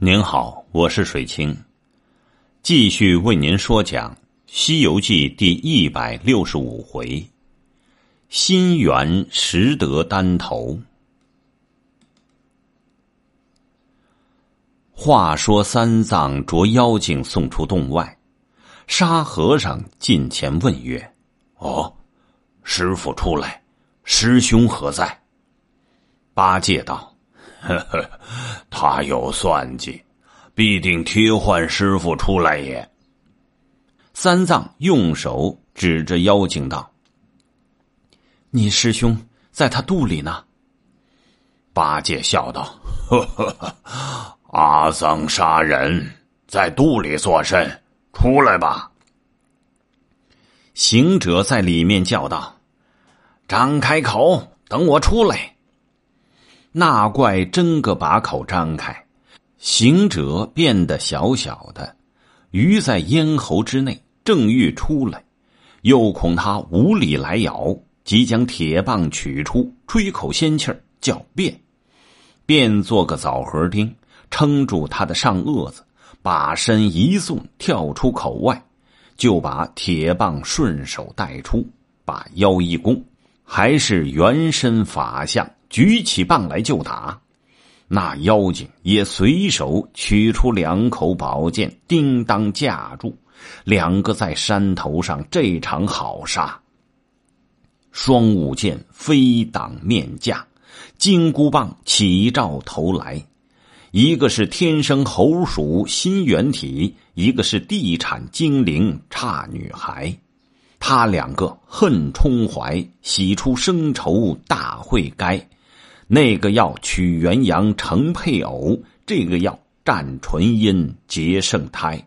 您好，我是水清，继续为您说讲《西游记》第一百六十五回：心猿识得丹头。话说三藏着妖精送出洞外，沙和尚近前问曰：“哦，师傅出来，师兄何在？”八戒道。呵呵，他有算计，必定替换师傅出来也。三藏用手指着妖精道：“你师兄在他肚里呢。”八戒笑道：“呵呵，阿僧杀人，在肚里作甚？出来吧！”行者在里面叫道：“张开口，等我出来。”那怪真个把口张开，行者变得小小的，鱼在咽喉之内，正欲出来，又恐他无理来咬，即将铁棒取出，吹口仙气儿，叫变，变做个枣核钉，撑住他的上颚子，把身一送，跳出口外，就把铁棒顺手带出，把腰一弓，还是原身法相。举起棒来就打，那妖精也随手取出两口宝剑，叮当架住，两个在山头上这场好杀。双舞剑飞挡面架，金箍棒起照头来，一个是天生猴鼠心猿体，一个是地产精灵差女孩，他两个恨冲怀，喜出生仇大会该。那个要取元阳成配偶，这个要占纯阴结圣胎。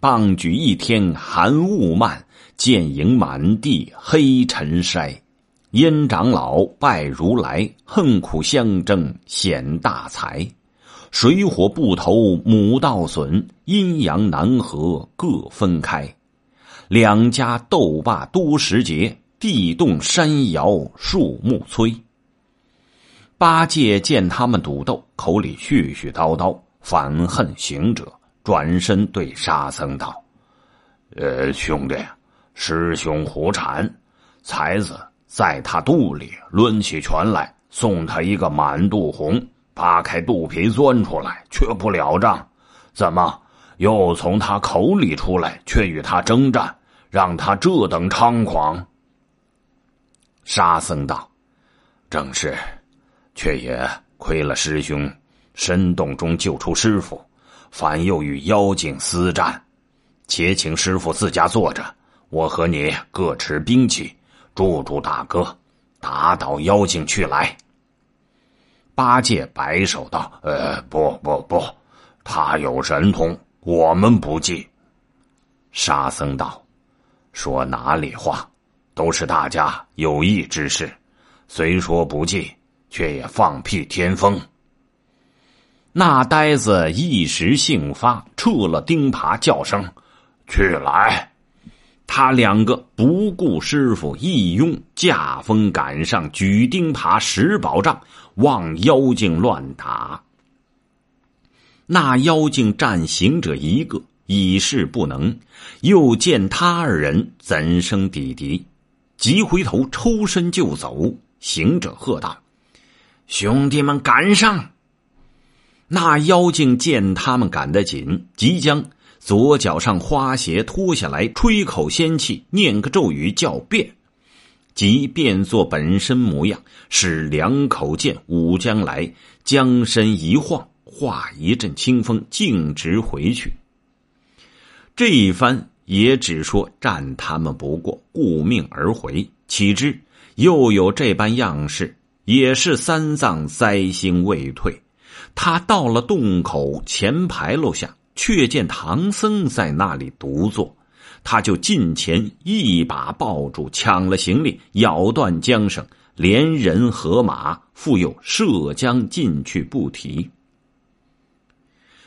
棒举一天寒雾漫，剑影满地黑尘筛。阴长老拜如来，恨苦相争显大才。水火不投母道损，阴阳难合各分开。两家斗罢多时节，地动山摇树木摧。八戒见他们赌斗，口里絮絮叨叨，反恨行者，转身对沙僧道：“呃，兄弟，师兄胡缠，才子在他肚里抡起拳来，送他一个满肚红，扒开肚皮钻出来，却不了账。怎么又从他口里出来，却与他征战，让他这等猖狂？”沙僧道：“正是。”却也亏了师兄，深洞中救出师傅，反又与妖精私战。且请师傅自家坐着，我和你各持兵器，助助大哥，打倒妖精去来。八戒摆手道：“呃，不不不，他有神通，我们不济。”沙僧道：“说哪里话？都是大家有意之事，虽说不济。”却也放屁天风。那呆子一时兴发，撤了钉耙，叫声：“去来！”他两个不顾师傅，一拥驾风赶上，举钉耙，使宝杖，望妖精乱打。那妖精战行者一个，已是不能，又见他二人怎生抵敌？急回头抽身就走。行者喝道。兄弟们，赶上！那妖精见他们赶得紧，即将左脚上花鞋脱下来，吹口仙气，念个咒语，叫变，即变作本身模样，使两口剑舞将来，将身一晃，化一阵清风，径直回去。这一番也只说战他们不过，顾命而回。岂知又有这般样式。也是三藏灾星未退，他到了洞口前牌楼下，却见唐僧在那里独坐，他就近前一把抱住，抢了行李，咬断缰绳，连人和马，复又射将进去不提。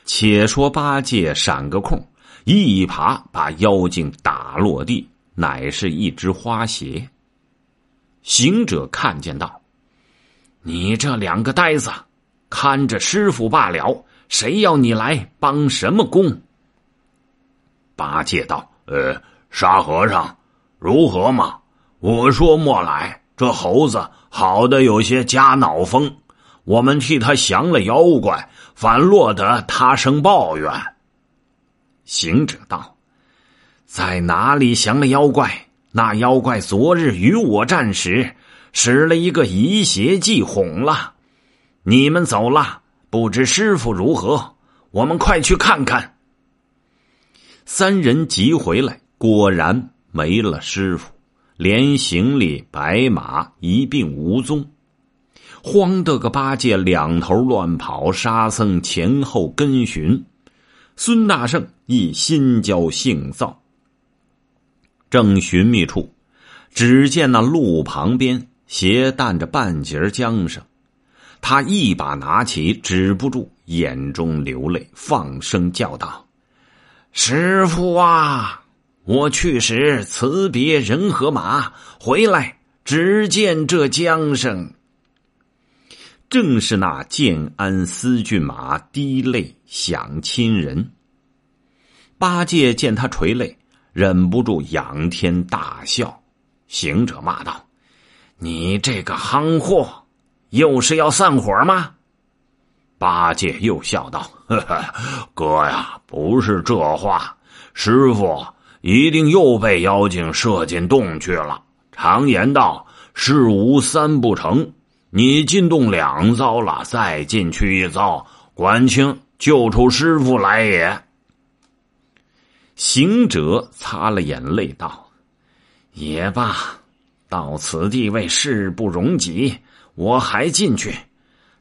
且说八戒闪个空，一耙把妖精打落地，乃是一只花鞋。行者看见道。你这两个呆子，看着师傅罢了，谁要你来帮什么工？”八戒道：“呃，沙和尚，如何嘛？我说莫来，这猴子好的有些加脑风，我们替他降了妖怪，反落得他生抱怨。”行者道：“在哪里降了妖怪？那妖怪昨日与我战时，使了一个移邪计，哄了你们走了。不知师傅如何？我们快去看看。”三人急回来，果然没了师傅，连行李白马一并无踪，慌得个八戒两头乱跑，沙僧前后跟寻。孙大圣亦心焦性躁，正寻觅处，只见那路旁边斜淡着半截缰绳，他一把拿起，止不住眼中流泪，放声叫道：“师傅啊，我去时辞别人和马，回来只见这缰绳。”正是那建安思骏马滴泪想亲人。八戒见他垂泪，忍不住仰天大笑。行者骂道：“你这个夯货，又是要散伙吗？”八戒又笑道：“呵呵，哥呀，不是这话，师傅一定又被妖精射进洞去了。常言道，事无三不成。”你进洞两遭了，再进去一遭，管清救出师傅来也。行者擦了眼泪道：“也罢，到此地位事不容己，我还进去。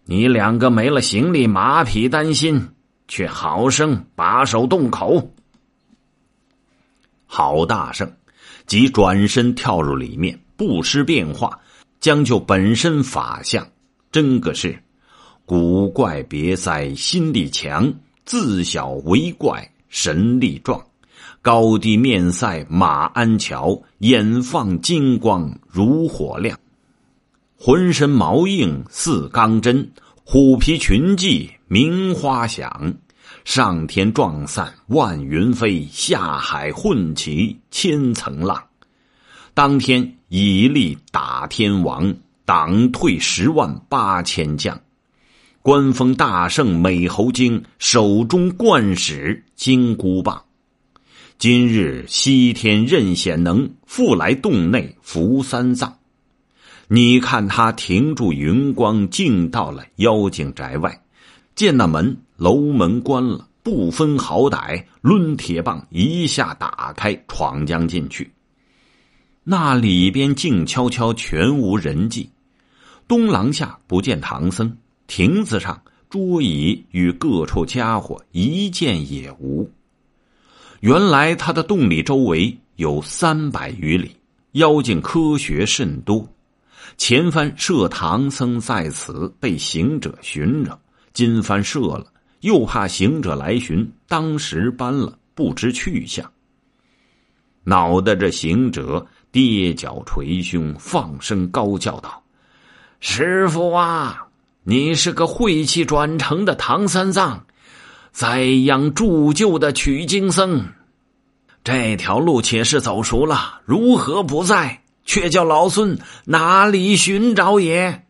你两个没了行李马匹，担心，却好生把守洞口。”郝大圣即转身跳入里面，不失变化。将就本身法相，真个是古怪别哉，心力强；自小为怪，神力壮。高低面赛马鞍桥，眼放金光如火亮。浑身毛硬似钢针，虎皮裙髻鸣花响。上天撞散万云飞，下海混起千层浪。当天以力打天王，挡退十万八千将。官封大圣美猴精，手中贯使金箍棒。今日西天任显能，复来洞内扶三藏。你看他停住云光，进到了妖精宅外，见那门楼门关了，不分好歹，抡铁棒一下打开，闯将进去。那里边静悄悄，全无人迹。东廊下不见唐僧，亭子上桌椅与各处家伙一件也无。原来他的洞里周围有三百余里，妖精科学甚多。前番设唐僧在此被行者寻着，今番设了，又怕行者来寻，当时搬了，不知去向。恼得这行者。跌脚捶胸，放声高叫道：“师傅啊，你是个晦气转成的唐三藏，栽秧铸就的取经僧。这条路且是走熟了，如何不在？却叫老孙哪里寻找也？”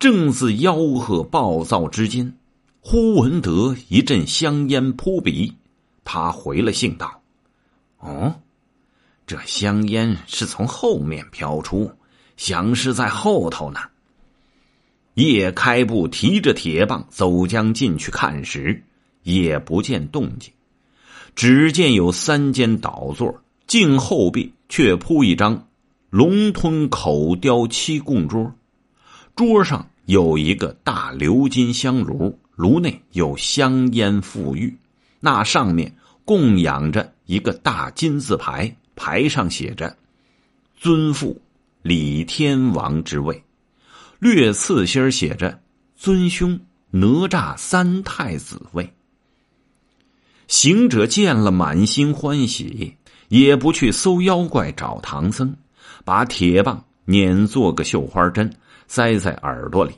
正自吆喝暴躁之间，忽闻得一阵香烟扑鼻，他回了信道：“哦。”这香烟是从后面飘出，想是在后头呢。叶开步提着铁棒走将进去看时，也不见动静，只见有三间倒座，镜后壁却铺一张龙吞口雕漆供桌，桌上有一个大鎏金香炉，炉内有香烟馥郁，那上面供养着一个大金字牌。牌上写着“尊父李天王之位”，略刺心写着“尊兄哪吒三太子位”。行者见了，满心欢喜，也不去搜妖怪找唐僧，把铁棒捻做个绣花针，塞在耳朵里，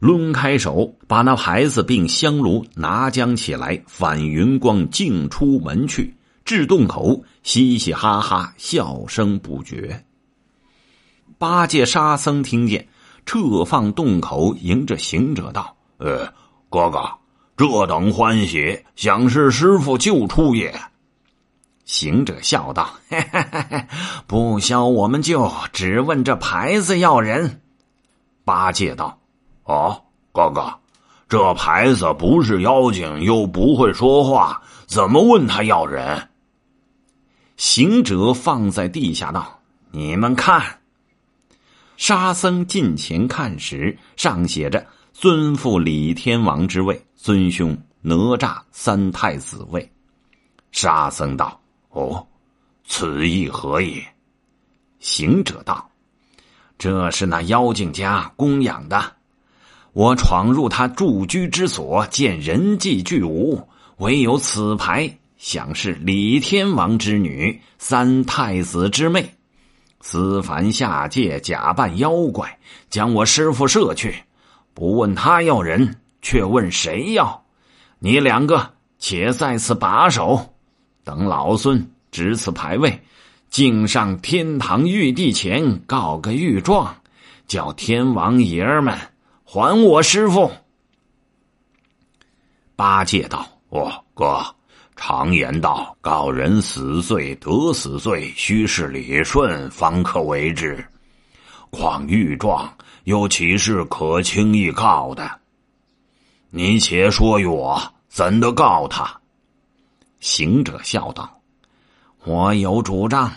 抡开手，把那牌子并香炉拿将起来，反云光径出门去，至洞口，嘻嘻哈哈，笑声不绝。八戒、沙僧听见，撤放洞口，迎着行者道：“呃，哥哥，这等欢喜，想是师傅救出也。”行者笑道：“嘿嘿嘿不消我们救，只问这牌子要人。”八戒道：“哦，哥哥，这牌子不是妖精，又不会说话，怎么问他要人？”行者放在地下道：“你们看。”沙僧近前看时，上写着“尊父李天王之位，尊兄哪吒三太子位。”沙僧道。哦，此意何也？行者道：“这是那妖精家供养的。我闯入他住居之所，见人迹俱无，唯有此牌，想是李天王之女，三太子之妹，私凡下界，假扮妖怪，将我师傅摄去。不问他要人，却问谁要？你两个且在此把守。”等老孙执此牌位，敬上天堂玉帝前告个御状，叫天王爷儿们还我师傅。八戒道：“哦，哥，常言道，告人死罪得死罪，须是理顺方可为之。况御状又岂是可轻易告的？你且说与我，怎的告他？”行者笑道：“我有主张，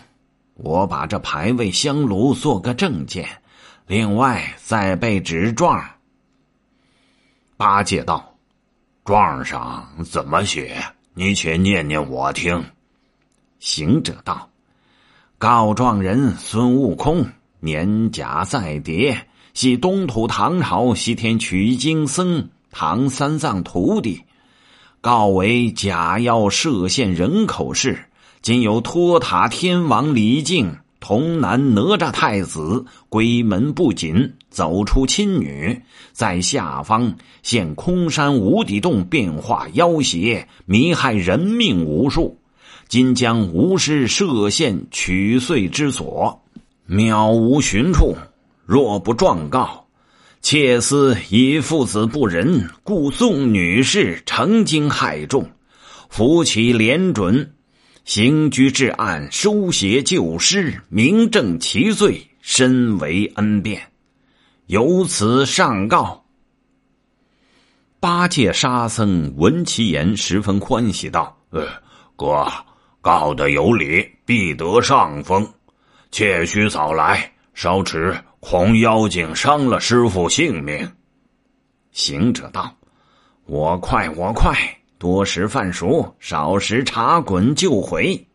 我把这牌位香炉做个证件，另外再备纸状。”八戒道：“状上怎么写？你且念念我听。”行者道：“告状人孙悟空，年甲在叠，系东土唐朝西天取经僧唐三藏徒弟。”告为假药涉县人口事，今有托塔天王李靖童男哪吒太子归门不紧，走出亲女，在下方现空山无底洞变化妖邪，迷害人命无数。今将无师设陷取碎之所，渺无寻处，若不状告。妾思以父子不仁，故宋女士成经害众，扶其连准，刑拘治案，收邪救尸，明正其罪，深为恩变。由此上告。八戒、沙僧闻其言，十分欢喜，道：“呃，哥告的有理，必得上风。且须早来，稍迟。”恐妖精伤了师傅性命。行者道：“我快，我快，多时饭熟，少时茶滚就回。”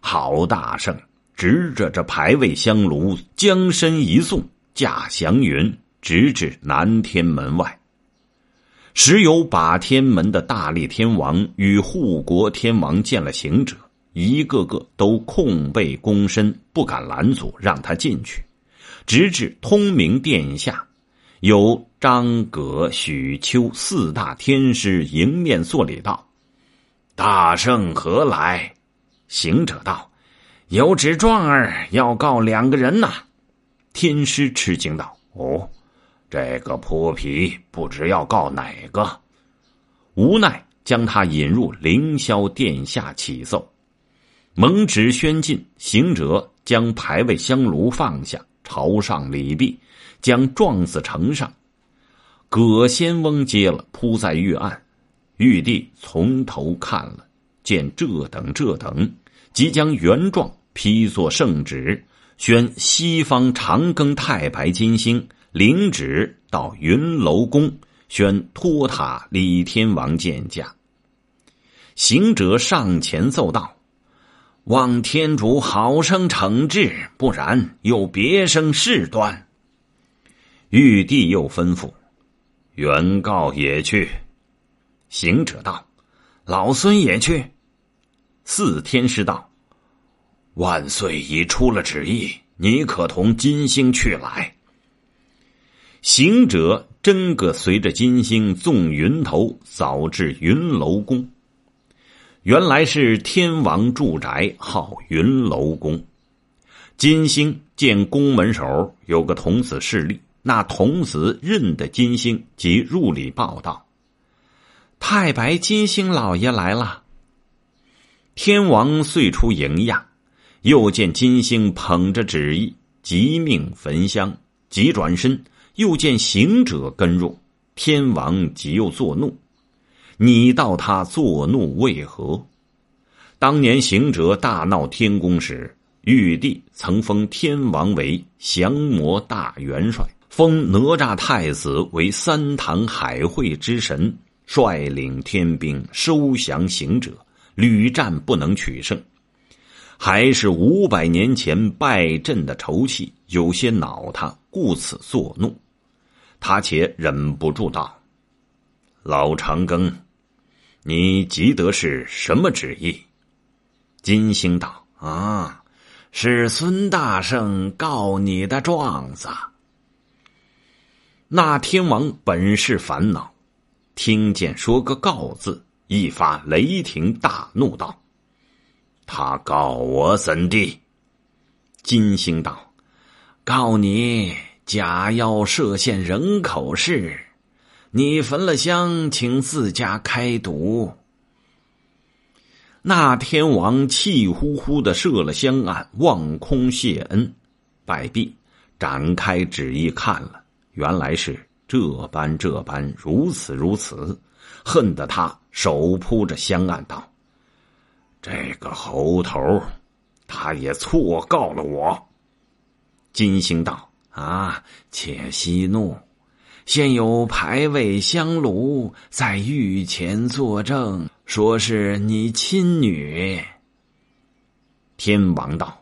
郝大圣执着这牌位香炉，将身一送，驾祥云，直至南天门外。时有把天门的大力天王与护国天王见了行者，一个个都空背躬身，不敢拦阻，让他进去。直至通明殿下，有张葛、许丘四大天师迎面作礼道：“大圣何来？”行者道：“有旨状儿要告两个人呐。”天师吃惊道：“哦，这个泼皮不知要告哪个？”无奈将他引入凌霄殿下起奏。蒙旨宣进，行者将牌位香炉放下。朝上礼毕，将状子呈上。葛仙翁接了，铺在玉案。玉帝从头看了，见这等这等，即将原状批作圣旨，宣西方长庚太白金星领旨到云楼宫，宣托塔李天王见驾。行者上前奏道。望天主好生惩治，不然又别生事端。玉帝又吩咐：“原告也去。”行者道：“老孙也去。”四天师道：“万岁已出了旨意，你可同金星去来。”行者真个随着金星纵云头，早至云楼宫。原来是天王住宅，号云楼宫。金星见宫门首有个童子侍立，那童子认得金星，即入里报道：“太白金星老爷来了。”天王遂出迎驾，又见金星捧着旨意，即命焚香，即转身，又见行者跟入，天王即又作怒：“你道他作怒为何？”当年行者大闹天宫时。玉帝曾封天王为降魔大元帅，封哪吒太子为三堂海会之神，率领天兵收降行者，屡战不能取胜，还是五百年前败阵的仇气，有些恼他，故此作怒。他且忍不住道：“老长庚，你急得是什么旨意？”金星道：“啊。”是孙大圣告你的状子。那天王本是烦恼，听见说个“告”字，一发雷霆，大怒道：“他告我怎地？”金星道：“告你假药设陷人口事，你焚了香，请自家开毒。”那天王气呼呼的设了香案，望空谢恩，拜毕，展开旨意看了，原来是这般这般，如此如此，恨得他手扑着香案道：“这个猴头，他也错告了我。”金星道：“啊，且息怒。”现有牌位香炉在御前作证，说是你亲女。天王道：“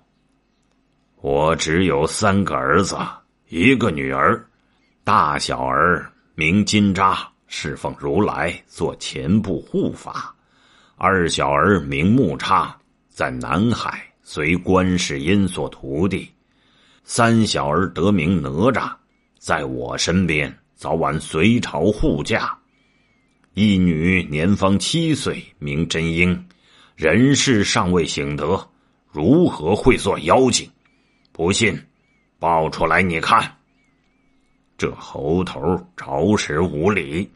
我只有三个儿子，一个女儿，大小儿名金吒，侍奉如来做前部护法；二小儿名木叉，在南海随观世音做徒弟；三小儿得名哪吒，在我身边。”早晚随朝护驾，一女年方七岁，名真英，人事尚未醒得，如何会做妖精？不信，报出来你看。这猴头着实无礼，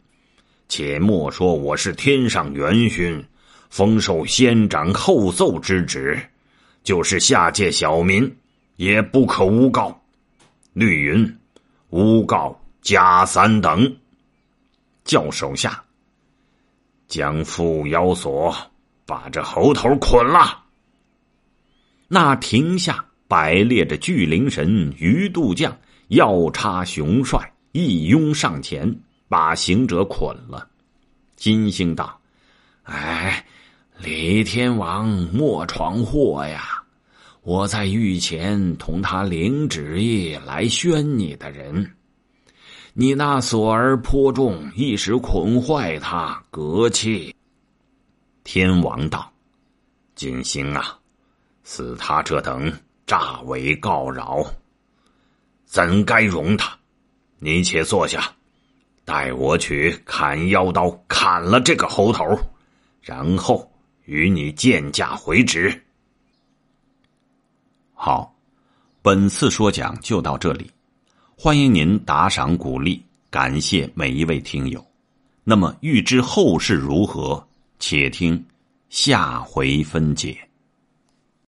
且莫说我是天上元勋，封受先长后奏之职，就是下界小民，也不可诬告。绿云，诬告。加三等，叫手下将缚妖索把这猴头捆了。那亭下摆列着巨灵神、鱼渡将、药叉雄帅，一拥上前把行者捆了。金星道：“哎，李天王莫闯祸呀！我在御前同他领旨意来宣你的人。”你那锁儿颇重，一时捆坏他，隔气。天王道：“金星啊，似他这等诈伪告饶，怎该容他？你且坐下，待我取砍妖刀，砍了这个猴头，然后与你见驾回旨。”好，本次说讲就到这里。欢迎您打赏鼓励，感谢每一位听友。那么，欲知后事如何，且听下回分解。